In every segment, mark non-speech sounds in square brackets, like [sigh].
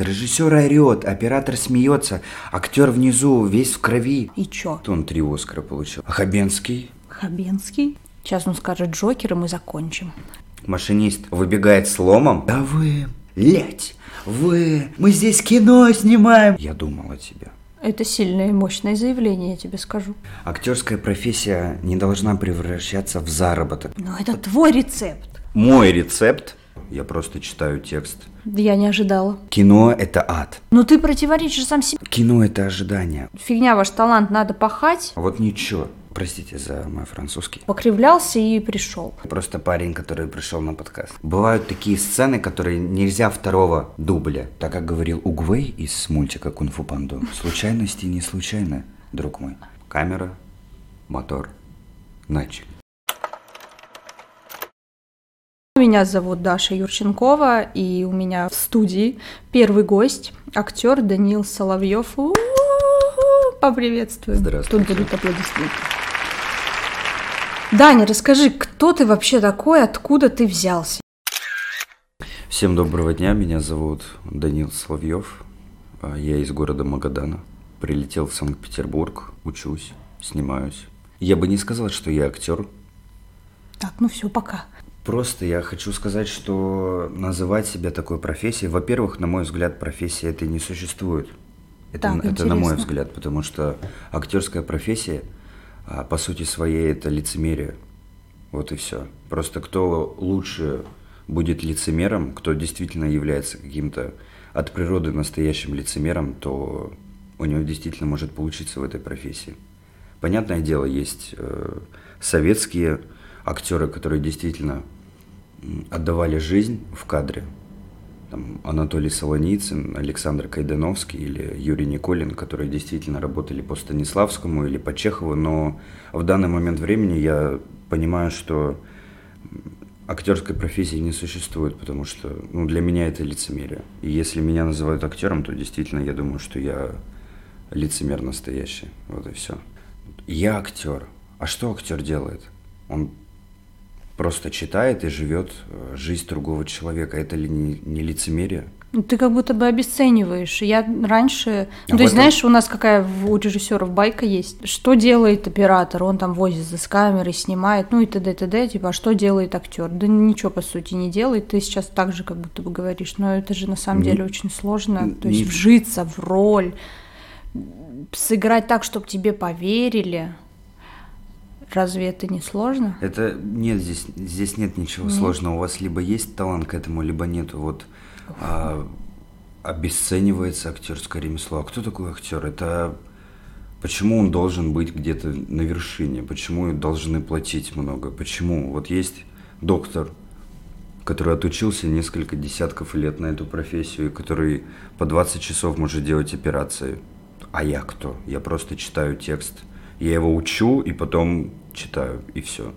Режиссер орет, оператор смеется, актер внизу весь в крови. И чё? Он три Оскара получил. А Хабенский? Хабенский? Сейчас он скажет Джокер, и мы закончим. Машинист выбегает с ломом. Да вы, лять, вы, мы здесь кино снимаем. Я думал о тебе. Это сильное и мощное заявление, я тебе скажу. Актерская профессия не должна превращаться в заработок. Но это твой рецепт. Мой рецепт, я просто читаю текст. Я не ожидала. Кино – это ад. Но ты противоречишь сам себе. Кино – это ожидание. Фигня ваш талант, надо пахать. Вот ничего. Простите за мой французский. Покривлялся и пришел. Просто парень, который пришел на подкаст. Бывают такие сцены, которые нельзя второго дубля. Так как говорил Угвей из мультика Кунг-фу Панду. Случайности не случайно, друг мой. Камера, мотор, начали. Меня зовут Даша Юрченкова, и у меня в студии первый гость, актер Даниил Соловьев. Поприветствую. Здравствуйте. Тут будут аплодисменты. Даня, расскажи, кто ты вообще такой, откуда ты взялся? Всем доброго дня, меня зовут Даниил Соловьев. А, Я из города Магадана. Прилетел в Санкт-Петербург, учусь, снимаюсь. Я бы не сказал, что я актер. Так, ну все, пока. Просто я хочу сказать, что называть себя такой профессией, во-первых, на мой взгляд, профессия это не существует. Это, Так, это на мой взгляд, потому что актерская профессия, а, по сути своей, это лицемерие. Вот и все. Просто кто лучше будет лицемером, кто действительно является каким-то от природы настоящим лицемером, то у него действительно может получиться в этой профессии. Понятное дело, есть э, советские актеры, которые действительно отдавали жизнь в кадре. Там, Анатолий Солоницын, Александр Кайдановский или Юрий Николин, которые действительно работали по Станиславскому или по Чехову, но в данный момент времени я понимаю, что актерской профессии не существует, потому что ну, для меня это лицемерие. И если меня называют актером, то действительно я думаю, что я лицемер настоящий. Вот и все. Я актер. А что актер делает? Он просто читает и живет э, жизнь другого человека. Это ли не, не лицемерие? Ну, Ты как будто бы обесцениваешь. Я раньше... Ну, А то есть, этом- знаешь, у нас какая у режиссеров байка есть. Что делает оператор? Он там возится с камерой, снимает, ну и т.д. т.д. Типа, а что делает актер? Да ничего, по сути, не делает. Ты сейчас так же как будто бы говоришь. Но это же на самом Не- деле очень сложно. То не есть в- вжиться в роль, сыграть так, чтобы тебе поверили. Разве это не сложно? Это нет, здесь, здесь нет ничего сложного. У вас либо есть талант к этому, либо нету. Вот а, обесценивается актерское ремесло. А кто такой актер? Это почему он должен быть где-то на вершине? Почему должны платить много? Почему? Вот есть доктор, который отучился несколько десятков лет на эту профессию, и который по 20 часов может делать операции. А я кто? Я просто читаю текст. Я его учу и потом читаю, и все.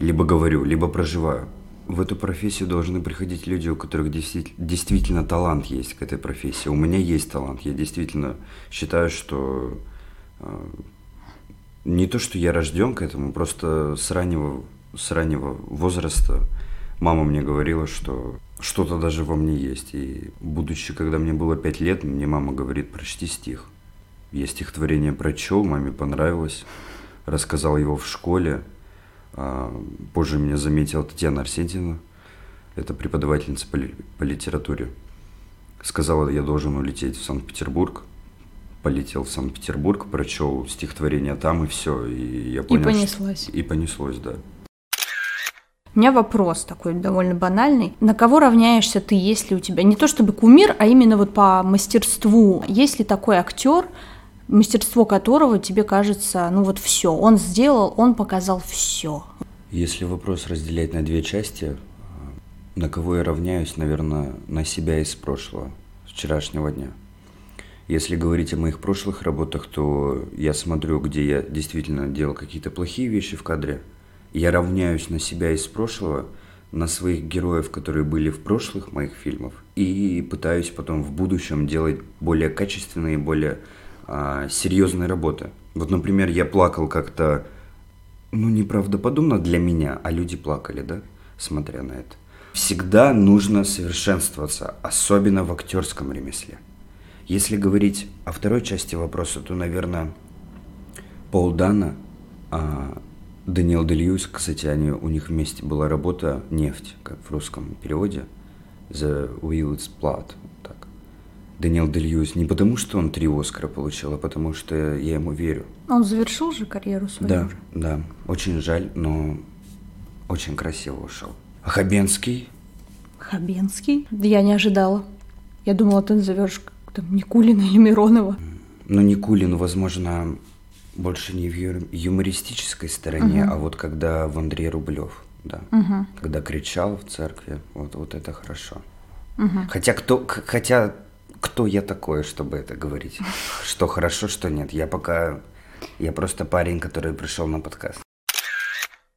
Либо говорю, либо проживаю. В эту профессию должны приходить люди, у которых действи- действительно талант есть к этой профессии. У меня есть талант. Я действительно считаю, что э, не то, что я рожден к этому, просто с раннего, с раннего возраста мама мне говорила, что что-то даже во мне есть. И будучи, когда мне было пять лет, мне мама говорит, прочти стих. Я стихотворение прочел, маме понравилось, рассказал его в школе. А, Позже меня заметила Татьяна Арсентьевна, это преподавательница по, по литературе. Сказала, я должен улететь в Санкт-Петербург. Полетел в Санкт-Петербург, прочел стихотворение там, и все. И я понял, что- понеслась. И понеслось, да. У меня вопрос такой довольно банальный. На кого равняешься ты, если у тебя не то чтобы кумир, а именно вот по мастерству? Есть ли такой актер, мастерство которого тебе кажется, ну вот все, он сделал, он показал все. Если вопрос разделять на две части, э, на кого я равняюсь, наверное, на себя из прошлого, вчерашнего дня. Если говорить о моих прошлых работах, то я смотрю, где я действительно делал какие-то плохие вещи в кадре. Я равняюсь на себя из прошлого, на своих героев, которые были в прошлых моих фильмах, и пытаюсь потом в будущем делать более качественные, более а, серьезные работы. Вот, например, я плакал как-то ну, неправдоподобно для меня, а люди плакали, да, смотря на это. всегда нужно совершенствоваться, особенно в актерском ремесле. Если говорить о второй части вопроса, то, наверное, Пол Дана, а Даниэл Дельюис, кстати, они, у них вместе была работа «Нефть», как в русском переводе, «The Will It's Blood». Даниэл Дельюис не потому, что он три Оскара получил, а потому что я ему верю. Он завершил же карьеру свою? Да, да. Очень жаль, но очень красиво ушел. А Хабенский? Хабенский? Я не ожидала. Я думала, ты назовешь там Никулина или Миронова. Ну, Никулин, возможно, больше не в юмористической стороне, угу. а вот когда в Андрей Рублев, да. Угу. Когда кричал в церкви, вот, вот это хорошо. Угу. Хотя кто, хотя кто я такой, чтобы это говорить? Что хорошо, что нет. Я пока, я просто парень, который пришел на подкаст.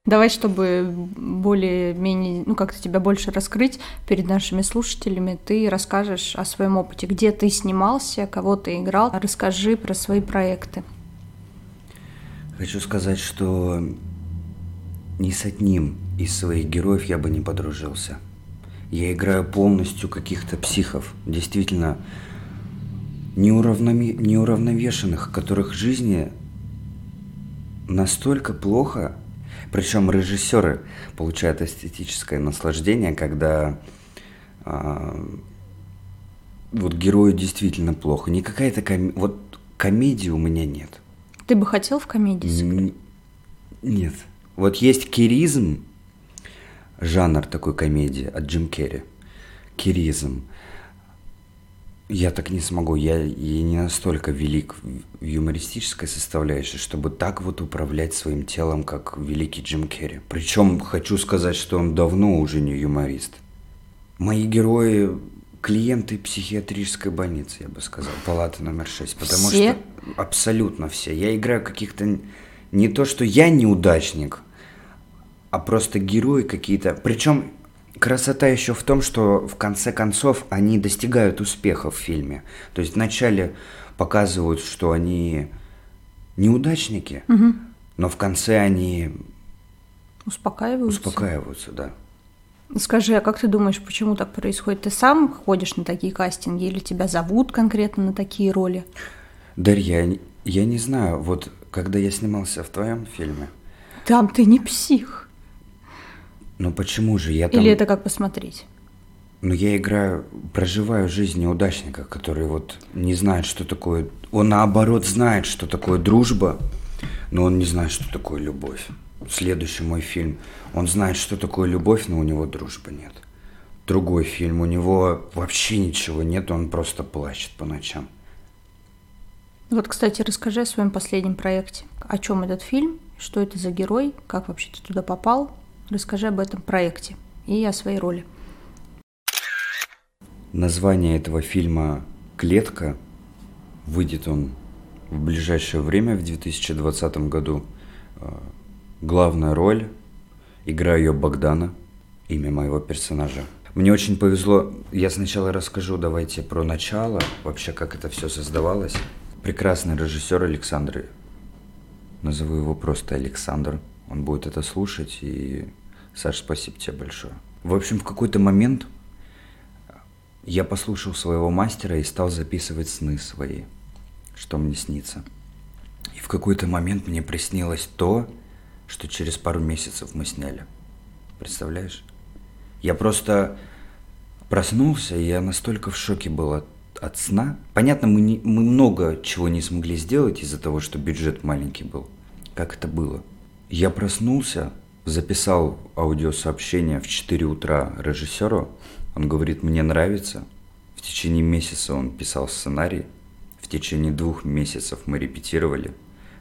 Давай, чтобы более-менее, ну, как-то тебя больше раскрыть перед нашими слушателями, ты расскажешь о своем опыте, где ты снимался, кого ты играл. Расскажи про свои проекты. Хочу сказать, что ни с одним из своих героев я бы не подружился. Я играю полностью каких-то психов, действительно неуравнове... неуравновешенных, которых жизни настолько плохо, причем режиссеры получают эстетическое наслаждение, когда а, вот герою действительно плохо. Не какая-то ком... вот комедии у меня нет. Ты бы хотел в комедии сыграть? Нет. Вот есть киризм, жанр такой комедии от Джим Керри. Киризм. Я так не смогу, я, я не настолько велик в юмористической составляющей, чтобы так вот управлять своим телом, как великий Джим Керри. Причем хочу сказать, что он давно уже не юморист. Мои герои клиенты психиатрической больницы, я бы сказал, палата номер 6. Потому все? что абсолютно все. Я играю каких-то... Не то, что я неудачник, а просто герои какие-то. Причем Красота еще в том, что в конце концов они достигают успеха в фильме. То есть вначале показывают, что они неудачники, угу. но в конце они успокаиваются. Успокаиваются, да. Скажи, а как ты думаешь, почему так происходит? Ты сам ходишь на такие кастинги или тебя зовут конкретно на такие роли? Дарья, я не знаю, вот когда я снимался в твоем фильме. Там ты не псих. Ну почему же я там... Или это как посмотреть? Ну я играю, проживаю жизнь неудачника, который вот не знает, что такое... Он наоборот знает, что такое дружба, но он не знает, что такое любовь. Следующий мой фильм. Он знает, что такое любовь, но у него дружбы нет. Другой фильм. У него вообще ничего нет, он просто плачет по ночам. Вот, кстати, расскажи о своем последнем проекте. О чем этот фильм? Что это за герой? Как вообще ты туда попал? Расскажи об этом проекте и о своей роли. Название этого фильма «Клетка». Выйдет он в ближайшее время, в 2020 году. Э, главная роль, играю ее Богдана, имя моего персонажа. Мне очень повезло, я сначала расскажу, давайте, про начало, вообще, как это все создавалось. Прекрасный режиссер Александр, назову его просто Александр, он будет это слушать и Саш, спасибо тебе большое. В общем, в какой-то момент я послушал своего мастера и стал записывать сны свои, что мне снится. И в какой-то момент мне приснилось то, что через пару месяцев мы сняли. Представляешь? Я просто проснулся, и я настолько в шоке был от, от сна. Понятно, мы, не, мы много чего не смогли сделать из-за того, что бюджет маленький был. Как это было? Я проснулся, записал аудиосообщение в 4 утра режиссеру. Он говорит, мне нравится. В течение месяца он писал сценарий. В течение двух месяцев мы репетировали.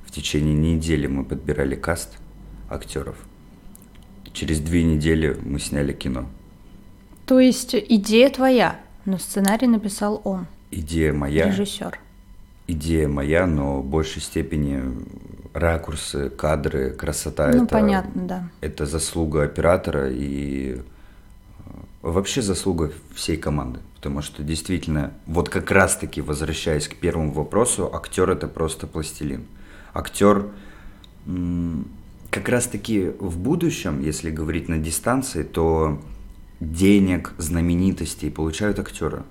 В течение недели мы подбирали каст актеров. Через две недели мы сняли кино. То есть идея твоя, но сценарий написал он. Идея моя. Режиссер. Идея моя, но в большей степени ракурсы, кадры, красота. Ну, это, понятно, да. Это заслуга оператора и э, вообще заслуга всей команды. Потому что действительно, вот как раз-таки, возвращаясь к первому вопросу, актер это просто пластилин. Актер как раз-таки в будущем, если говорить на дистанции, то денег, знаменитостей получают актеры.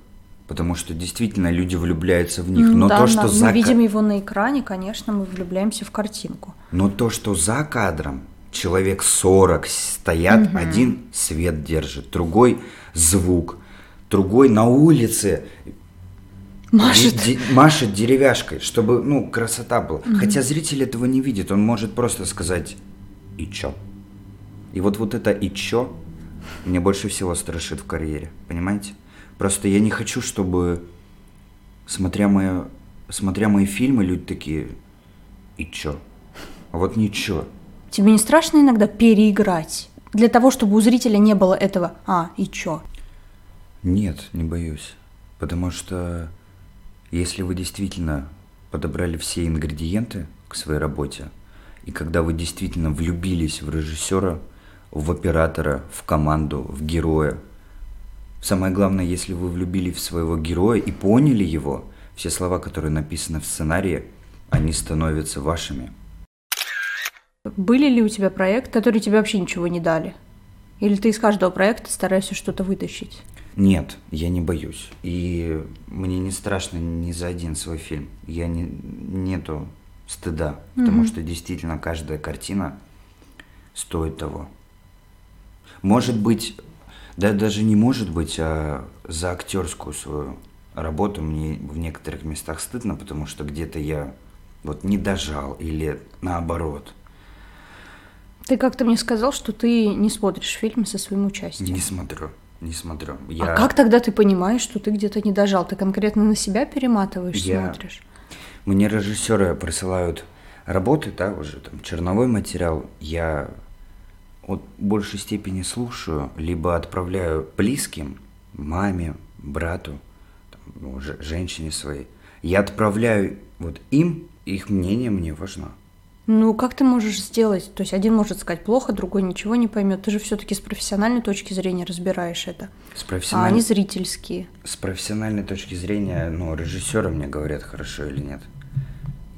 Потому что действительно люди влюбляются в них. Но да, то, что мы за видим его на экране, конечно, мы влюбляемся в картинку. Но то, что за кадром человек 40 стоят, один свет держит, другой звук, другой на улице Машет. де- машет деревяшкой, чтобы, ну, красота была. Хотя зритель этого не видит, он может просто сказать «и чё?». И вот, вот это «и чё» мне больше всего страшит в карьере, понимаете? Просто я не хочу, чтобы, смотря, мои, смотря мои фильмы, люди такие «и чё?». А вот ничего. Тебе не страшно иногда переиграть? Для того, чтобы у зрителя не было этого «а, и чё?». Нет, не боюсь. Потому что если вы действительно подобрали все ингредиенты к своей работе, и когда вы действительно влюбились в режиссера, в оператора, в команду, в героя, самое главное, если вы влюбились в своего героя и поняли его, все слова, которые написаны в сценарии, они становятся вашими. Были ли у тебя проекты, которые тебе вообще ничего не дали? Или ты из каждого проекта стараешься что-то вытащить? Нет, я не боюсь. И мне не страшно ни за один свой фильм. Я не, нету стыда, потому что действительно каждая картина стоит того. Может быть, да даже не может быть, а за актерскую свою работу мне в некоторых местах стыдно, потому что где-то я вот не дожал или наоборот. Ты как-то мне сказал, что ты не смотришь фильмы со своим участием. Не смотрю, не смотрю. А как тогда ты понимаешь, что ты где-то не дожал? Ты конкретно на себя перематываешь, Я- смотришь? Мне режиссеры присылают работы, да, уже там черновой материал. Я от большей степени слушаю, либо отправляю близким, маме, брату, там, ну, же- женщине своей. Я отправляю вот им, их мнение мне важно. Ну, как ты можешь сделать? То есть один может сказать плохо, другой ничего не поймет. Ты же все-таки с профессиональной точки зрения разбираешь это. С А профессиональной, они зрительские. с профессиональной точки зрения, ну, режиссеры мне говорят, хорошо или нет.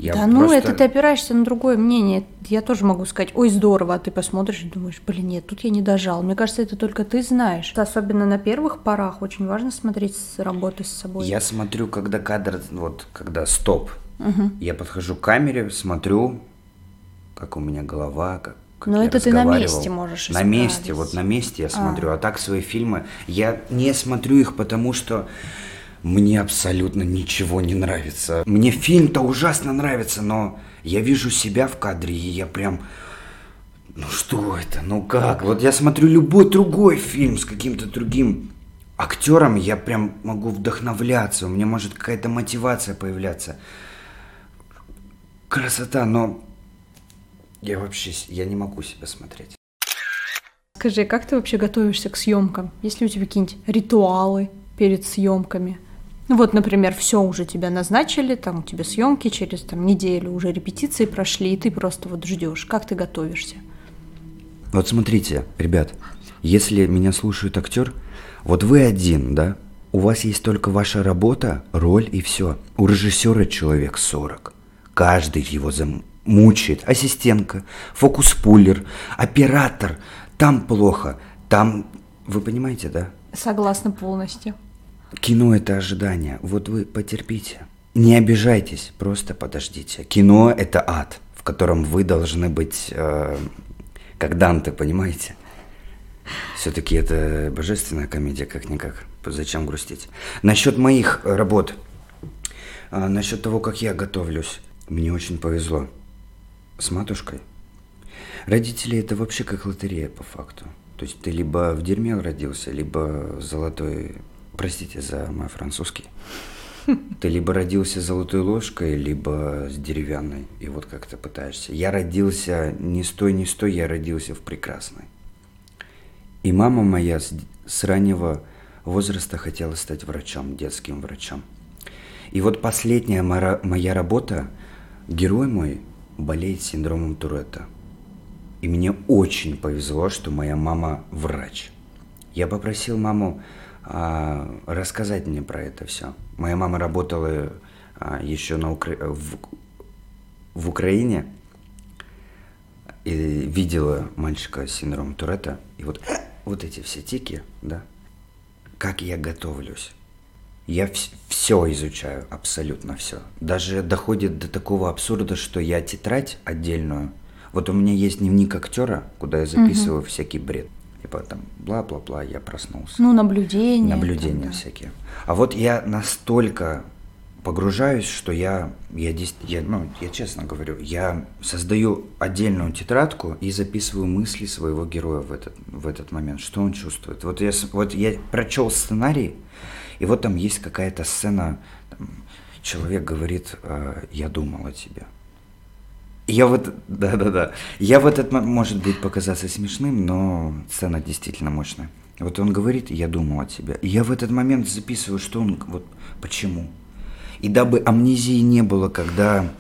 Я да ну, просто- это ты опираешься на другое мнение. Я тоже могу сказать, ой, здорово, а ты посмотришь и думаешь, блин, нет, тут я не дожал. Мне кажется, это только ты знаешь. Особенно на первых порах очень важно смотреть с работы с собой. Я смотрю, когда кадр, вот, когда стоп. Я подхожу к камере, смотрю, как у меня голова, как, как Но я это ты на месте можешь На месте, исправить. вот на месте я смотрю. А. так свои фильмы, я не смотрю их, потому что мне абсолютно ничего не нравится. Мне фильм-то ужасно нравится, но я вижу себя в кадре, и я прям... Ну что это? Ну как? Вот я смотрю любой другой фильм с каким-то другим актером, я прям могу вдохновляться, у меня может какая-то мотивация появляться. Красота, но я вообще я не могу себя смотреть. Скажи, как ты вообще готовишься к съемкам? Есть ли у тебя какие-нибудь ритуалы перед съемками? Ну вот, например, все уже тебя назначили, там у тебя съемки через там, неделю, уже репетиции прошли, и ты просто вот ждешь. Как ты готовишься? Вот смотрите, ребят, если меня слушает актер, вот вы один, да? У вас есть только ваша работа, роль и все. У режиссера человек 40. Каждый его замучает. Ассистентка, фокус-пуллер, оператор. Там плохо, там... Вы понимаете, да? Согласна полностью. Кино – это ожидание. Вот вы потерпите. Не обижайтесь, просто подождите. Кино – это ад, в котором вы должны быть э, как Данте, понимаете? Все-таки это божественная комедия, как-никак. Зачем грустить? Насчет моих работ, а, насчет того, как я готовлюсь, мне очень повезло с матушкой. Родители это вообще как лотерея по факту. То есть ты либо в дерьме родился, либо золотой... Простите за мой французский. [laughs] Ты либо родился с золотой ложкой, либо с деревянной. И вот как ты пытаешься. Я родился не с не с я родился в прекрасной. И мама моя с, с раннего возраста хотела стать врачом, детским врачом. И вот последняя моя, моя работа, герой мой болеет синдромом Туретта. И мне очень повезло, что моя мама врач. Я попросил маму рассказать мне про это все. Моя мама работала а, еще на Укра... в... в Украине и видела мальчика с синдромом Туретта. И вот [coughs] вот эти все тики, да, как я готовлюсь. Я вс- все изучаю, абсолютно все. Даже доходит до такого абсурда, что я тетрадь отдельную. Вот у меня есть дневник актера, куда я записываю угу. всякий бред. Типа там бла-бла-бла, я проснулся. Ну, наблюдения. Наблюдения там, да. всякие. А вот я настолько погружаюсь, что я, я, я, ну, я честно говорю, я создаю отдельную тетрадку и записываю мысли своего героя в этот, в этот момент, что он чувствует. Вот я, вот я прочел сценарий, и вот там есть какая-то сцена, там, человек говорит, э, я думал о тебе. Я вот, да-да-да, я в этот момент, может быть, показаться смешным, но сцена действительно мощная. Вот он говорит, я думал о тебе. И я в этот момент записываю, что он, вот почему. И дабы амнезии не было, когда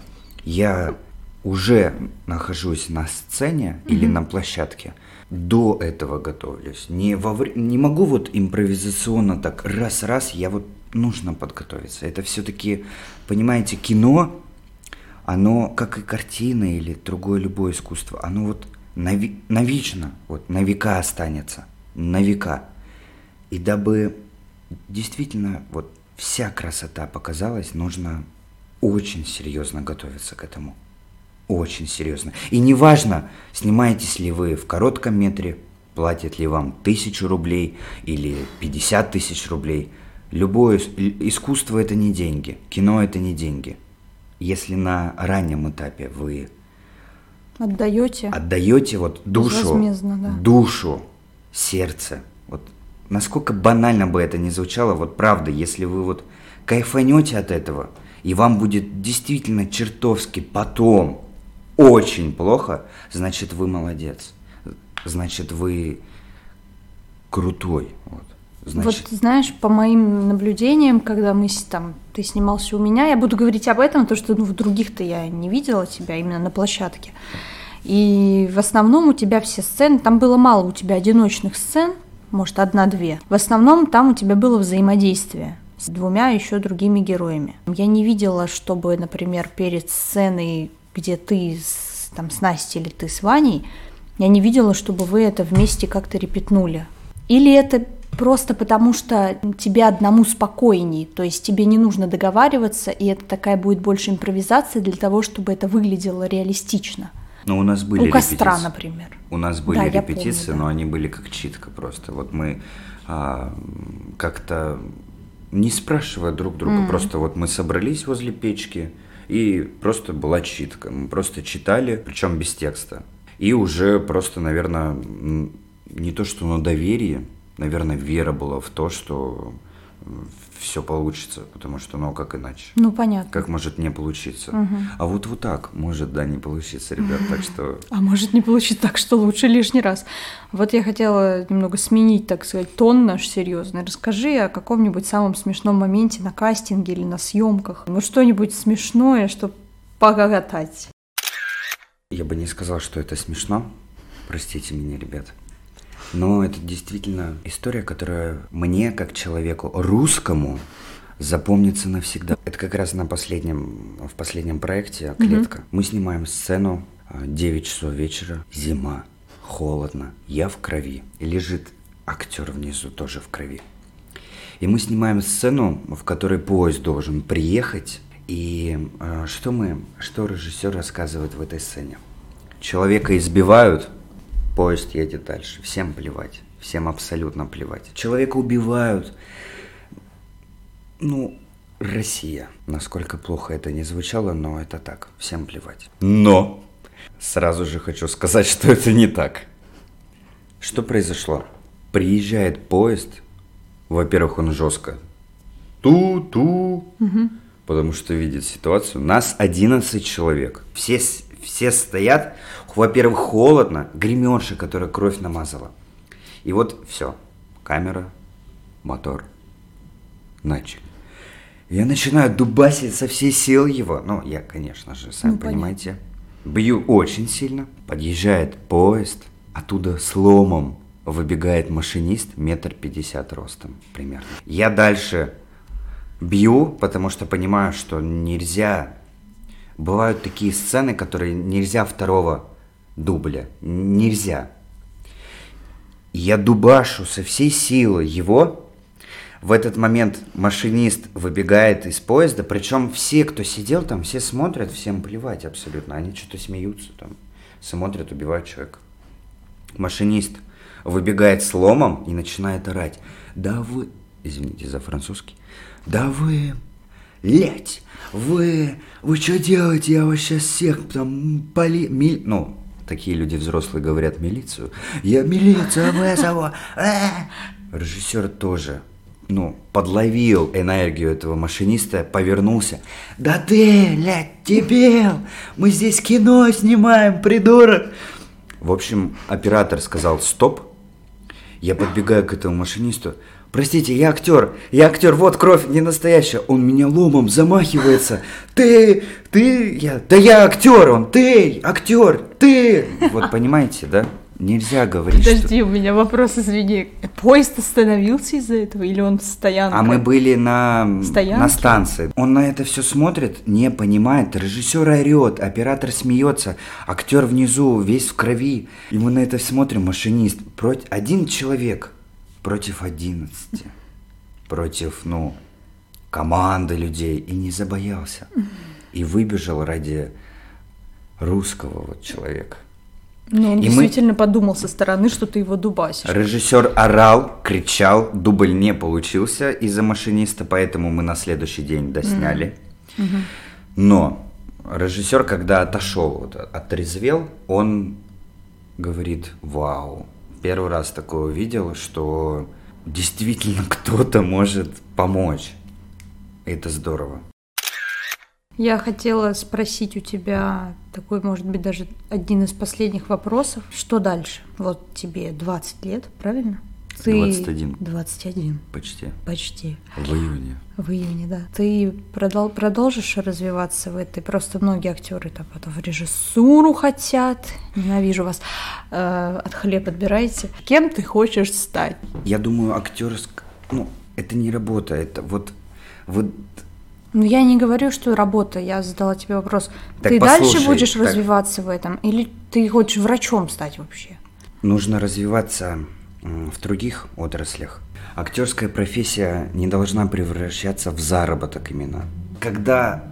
я уже нахожусь на сцене mm-hmm. или на площадке, до этого готовлюсь. Не, во, не могу вот импровизационно так раз-раз, я вот нужно подготовиться. Это все-таки, понимаете, кино, оно, как и картина или другое любое искусство, оно вот нави, навечно, вот на века останется, на века. И дабы действительно вот вся красота показалась, нужно очень серьезно готовиться к этому. Очень серьезно. И неважно, снимаетесь ли вы в коротком метре, платят ли вам тысячу рублей или 50 тысяч рублей. Любое искусство это не деньги, кино это не деньги. Если на раннем этапе вы отдаете, отдаете вот душу, да. душу, сердце, вот насколько банально бы это ни звучало, вот правда, если вы вот кайфанете от этого, и вам будет действительно чертовски потом очень плохо, значит вы молодец. Значит вы крутой. Вот. Значит... Вот знаешь, по моим наблюдениям, когда мы там, ты снимался у меня, я буду говорить об этом, то что ну, в других-то я не видела тебя именно на площадке. И в основном у тебя все сцены, там было мало у тебя одиночных сцен, может, одна-две. В основном там у тебя было взаимодействие с двумя еще другими героями. Я не видела, чтобы, например, перед сценой, где ты с, там, с Настей или ты с Ваней, я не видела, чтобы вы это вместе как-то репетнули. Или это просто потому, что тебе одному спокойней, то есть тебе не нужно договариваться, и это такая будет больше импровизация для того, чтобы это выглядело реалистично. Ну, у нас были У костра, например. У нас были да, репетиции, помню, да. но они были как читка просто. Вот мы а, как-то не спрашивая друг друга, mm-hmm. просто вот мы собрались возле печки, и просто была читка. Мы просто читали, причем без текста. И уже просто, наверное, не то что на доверие, наверное, вера была в то, что все получится, потому что, ну, а как иначе? Ну, понятно. Как может не получиться? Угу. А вот вот так может, да, не получиться, ребят, так что... А может не получиться так, что лучше лишний раз. Вот я хотела немного сменить, так сказать, тон наш серьезный. Расскажи о каком-нибудь самом смешном моменте на кастинге или на съемках. Ну, что-нибудь смешное, чтобы погоготать. Я бы не сказал, что это смешно. Простите меня, ребят. Но это действительно история, которая мне, как человеку русскому, запомнится навсегда. Это как раз на последнем, в последнем проекте «Клетка». Mm-hmm. Мы снимаем сцену, 9 а, часов вечера, зима, холодно, я в крови. И лежит актер внизу тоже в крови. И мы снимаем сцену, в которой поезд должен приехать. И э, что мы, что режиссер рассказывает в этой сцене? Человека избивают, Поезд едет дальше. Всем плевать. Всем абсолютно плевать. Человека убивают. Ну, Россия. Насколько плохо это не звучало, но это так. Всем плевать. Но! Сразу же хочу сказать, что это не так. Что произошло? Приезжает поезд. Во-первых, он жестко. Ту-ту. Угу. Потому что видит ситуацию. Нас 11 человек. Все все стоят, во-первых, холодно, гремёши, которая кровь намазала. И вот все, камера, мотор, начали. Я начинаю дубасить со всей сил его. Ну, я, конечно же, сами ну, понимаете. Бью очень сильно. Подъезжает поезд. Оттуда сломом выбегает машинист метр пятьдесят ростом примерно. Я дальше бью, потому что понимаю, что нельзя бывают такие сцены, которые нельзя второго дубля. Нельзя. Я дубашу со всей силы его. В этот момент машинист выбегает из поезда, причем все, кто сидел там, все смотрят, всем плевать абсолютно. Они что-то смеются там, смотрят, убивают человека. Машинист выбегает с ломом и начинает орать. Да вы, извините за французский, да вы, лять, вы, вы что делаете, я вас сейчас всех там поли... Ми... Ну, такие люди взрослые говорят милицию. Я милицию вызову. Э!» Режиссер тоже ну, подловил энергию этого машиниста, повернулся. «Да ты, блядь, дебил! Мы здесь кино снимаем, придурок!» В общем, оператор сказал «стоп». Я подбегаю к этому машинисту. Простите, я актер, я актер, вот кровь не настоящая. Он меня ломом замахивается. Ты, ты, я, да я актер, он, ты, актер, ты. Вот понимаете, да? Нельзя говорить, Подожди, что... у меня вопрос, извини. Поезд остановился из-за этого или он в стоянке? А мы были на, Стоянке? на станции. Он на это все смотрит, не понимает. Режиссер орет, оператор смеется, актер внизу, весь в крови. И мы на это смотрим, машинист. Против... Один человек против одиннадцати. Против, ну, команды людей. И не забоялся. И выбежал ради русского вот человека. Ну, он И мы- действительно подумал со стороны, что ты его дубасишь. Режиссер орал, кричал, дубль не получился из-за машиниста, поэтому мы на следующий день досняли. Но режиссер, когда отошел, вот, отрезвел, он говорит, вау, первый раз такое увидел, что действительно [laughs] кто-то может помочь. Это здорово. Я хотела спросить у тебя такой, может быть, даже один из последних вопросов. Что дальше? Вот тебе 20 лет, правильно? 21. 21, Почти. почти. В июне. В июне, да. Ты продол- продолжишь развиваться в этой? Просто многие актеры там потом в режиссуру хотят. Ненавижу вас. Э, от хлеб отбираете. Кем ты хочешь стать? Я думаю, актерск... Ну, это не работа, это вот... Вот Ну, я не говорю, что работа. Я задала тебе вопрос. Так ты послушай, дальше будешь так- развиваться в этом? Или ты хочешь врачом стать вообще? Нужно развиваться в других отраслях. Актерская профессия не должна превращаться в заработок именно. Когда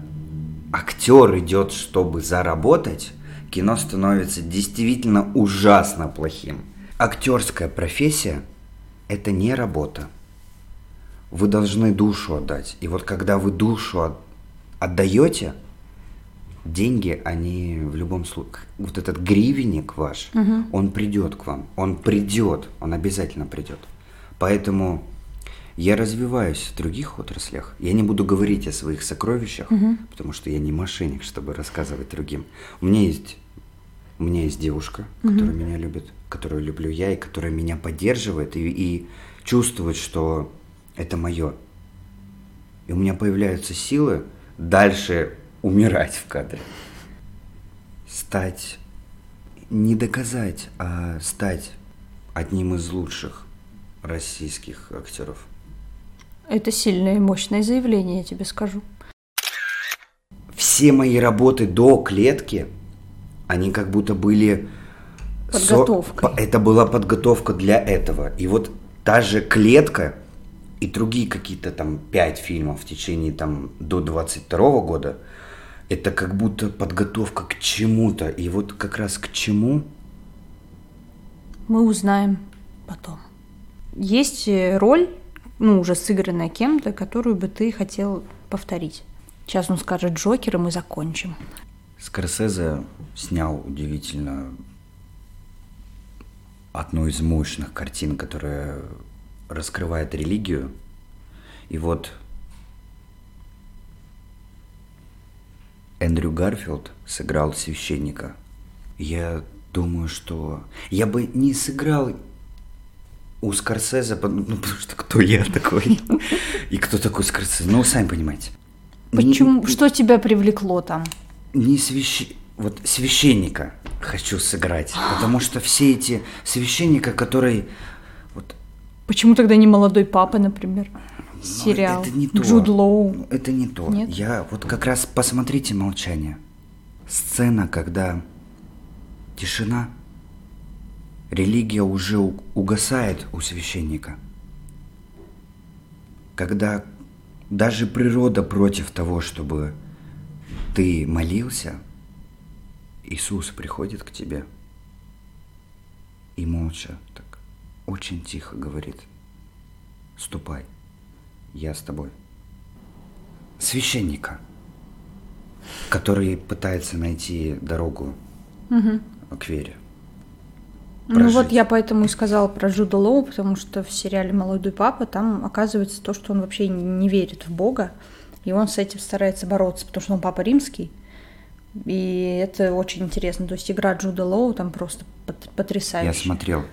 актер идет, чтобы заработать, кино становится действительно ужасно плохим. Актерская профессия – это не работа. Вы должны душу отдать. И вот когда вы душу от- отдаете, деньги, они в любом случае, вот этот гривенник ваш, он придет к вам, он придет, он обязательно придет. Поэтому я развиваюсь в других отраслях. Я не буду говорить о своих сокровищах, потому что я не мошенник, чтобы рассказывать другим. У меня есть, у меня есть девушка, которая меня любит, которую люблю я и которая меня поддерживает и, и чувствует, что это мое. И у меня появляются силы дальше умирать в кадре. Стать, не доказать, а стать одним из лучших российских актеров. Это сильное и мощное заявление, я тебе скажу. Все мои работы до клетки, они как будто были... со- Подготовкой. по- Это была подготовка для этого. И вот та же клетка и другие какие-то там пять фильмов в течение там до 22 года, это как будто подготовка к чему-то. И вот как раз к чему Мы узнаем потом. Есть э, роль, ну, уже сыгранная кем-то, которую бы ты хотел повторить. Сейчас он скажет Джокер, и мы закончим. Скорсезе снял удивительно одну из мощных картин, которая раскрывает религию. И вот Эндрю Гарфилд сыграл священника. Я думаю, что я бы не сыграл у Скорсезе, ну, потому что кто я такой? И кто такой Скорсезе? Ну, сами понимаете. Не- Почему? Что тебя привлекло там? не свящ... вот священника хочу сыграть, потому что все эти священника, которые вот Почему тогда не молодой папа, например? Сериал. это не то, Джуд Лоу. Это не то. Нет? Я вот как раз посмотрите молчание, сцена, когда тишина религия уже угасает у священника. Когда даже природа против того, чтобы ты молился, Иисус приходит к тебе и молча, так очень тихо говорит, ступай, я с тобой. Священника, который пытается найти дорогу угу. к вере. Прожить. Ну вот я поэтому и сказала про Джуда Лоу, потому что в сериале «Молодой папа» там оказывается то, что он вообще не верит в Бога, и он с этим старается бороться, потому что он папа римский, и это очень интересно. То есть игра Джуда Лоу там просто потрясающая. Я смотрел.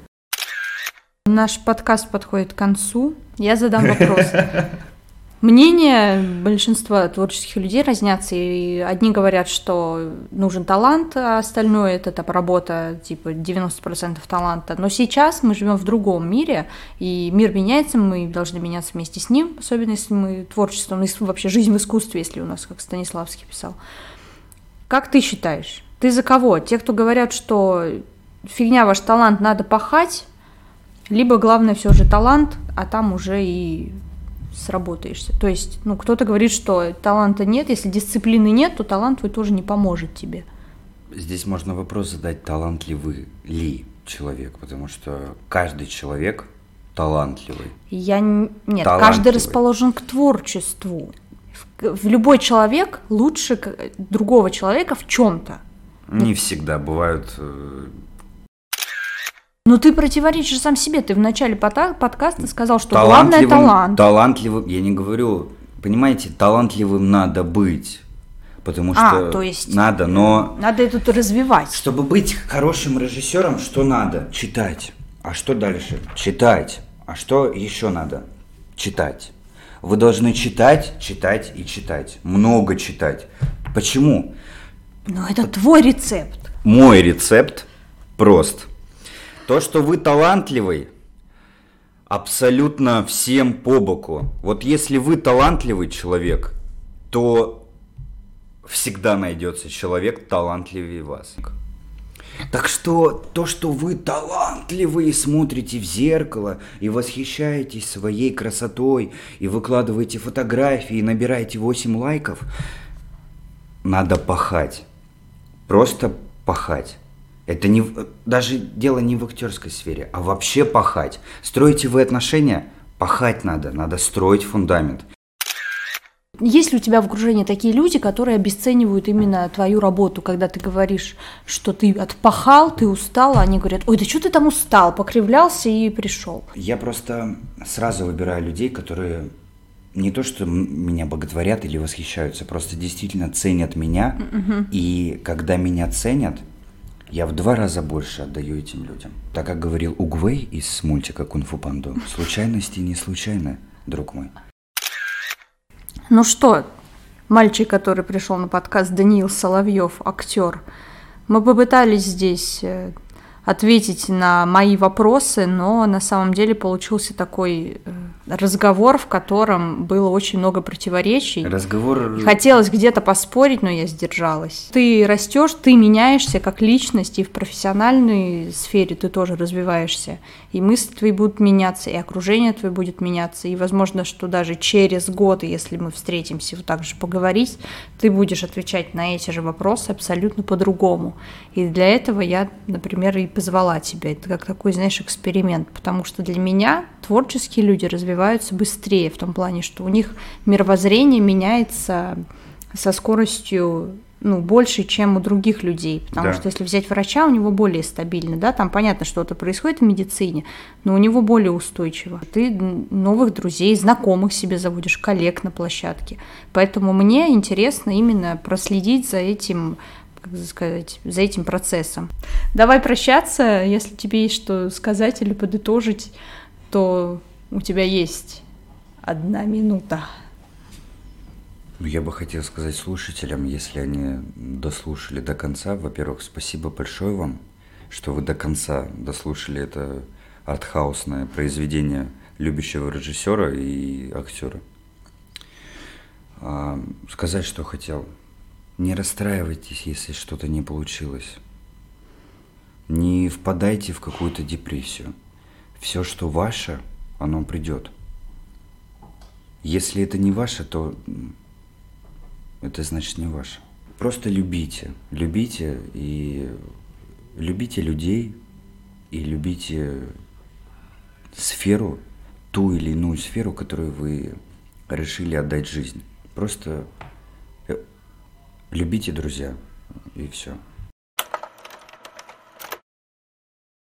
Наш подкаст подходит к концу. Я задам [laughs] вопрос. Мнения большинства творческих людей разнятся, и одни говорят, что нужен талант, а остальное это там, работа, типа 90% таланта. Но сейчас мы живем в другом мире, и мир меняется, мы должны меняться вместе с ним, особенно если мы творчеством, и вообще жизнь в искусстве, если у нас, как Станиславский писал. Как ты считаешь? Ты за кого? Те, кто говорят, что фигня ваш талант, надо пахать, либо главное все же талант, а там уже и сработаешься. То есть, ну, кто-то говорит, что таланта нет, если дисциплины нет, то талант твой тоже не поможет тебе. Здесь можно вопрос задать, талантливый ли человек, потому что каждый человек талантливый. Я нет, талантливый. каждый расположен к творчеству. В любой человек лучше другого человека в чем-то. Не всегда бывают э, но ты противоречишь сам себе. Ты в начале подкаста сказал, что главное талант. Талантливым, я не говорю, понимаете, талантливым надо быть. Потому а, что то есть надо, но... Надо это развивать. Чтобы быть хорошим режиссером, что надо? Читать. А что дальше? Читать. А что еще надо? Читать. Вы должны читать, читать и читать. Много читать. Почему? Но это твой рецепт. Мой рецепт прост. То, что вы талантливый, абсолютно всем по боку. Вот если вы талантливый человек, то всегда найдется человек талантливее вас. Так что то, что вы талантливые, смотрите в зеркало и восхищаетесь своей красотой, и выкладываете фотографии, и набираете 8 лайков, надо пахать. Просто пахать. Это не, даже дело не в актерской сфере, а вообще пахать. Строите вы отношения, пахать надо, надо строить фундамент. Есть ли у тебя в окружении такие люди, которые обесценивают именно твою работу, когда ты говоришь, что ты отпахал, ты устал, а они говорят, ой, да что ты там устал, покривлялся и пришел. Я просто сразу выбираю людей, которые не то, что меня боготворят или восхищаются, просто действительно ценят меня. Mm-hmm. И когда меня ценят, я в два раза больше отдаю этим людям. Так как говорил Угвей из мультика «Кунг-фу Панду», [laughs] случайности не случайны, друг мой. Ну что, мальчик, который пришел на подкаст, Даниил Соловьев, актер, мы попытались здесь э, ответить на мои вопросы, но на самом деле получился такой э, разговор, в котором было очень много противоречий. Разговор... Хотелось где-то поспорить, но я сдержалась. Ты растешь, ты меняешься как личность, и в профессиональной сфере ты тоже развиваешься. И мысли твои будут меняться, и окружение твое будет меняться. И возможно, что даже через год, если мы встретимся вот так же поговорить, ты будешь отвечать на эти же вопросы абсолютно по-другому. И для этого я, например, и позвала тебя. Это как такой, знаешь, эксперимент, потому что для меня творческие люди развиваются быстрее в том плане, что у них мировоззрение меняется со скоростью ну, больше, чем у других людей. Потому да. что если взять врача, у него более стабильно, да, там понятно, что-то происходит в медицине, но у него более устойчиво. Ты новых друзей, знакомых себе заводишь, коллег на площадке. Поэтому мне интересно именно проследить за этим как сказать, за этим процессом. Давай прощаться, если тебе есть что сказать или подытожить, то у тебя есть одна минута. Ну, я бы хотел сказать слушателям, если они дослушали до конца, во-первых, спасибо большое вам, что вы до конца дослушали это артхаусное произведение любящего режиссера и актера. А, сказать, что хотел – не расстраивайтесь, если что-то не получилось. Не впадайте в какую-то депрессию. Все, что ваше, оно придет. Если это не ваше, то это значит не ваше. Просто любите, любите и любите людей и любите сферу, ту или иную сферу, которую вы решили отдать жизнь. Просто э, любите, друзья, и все.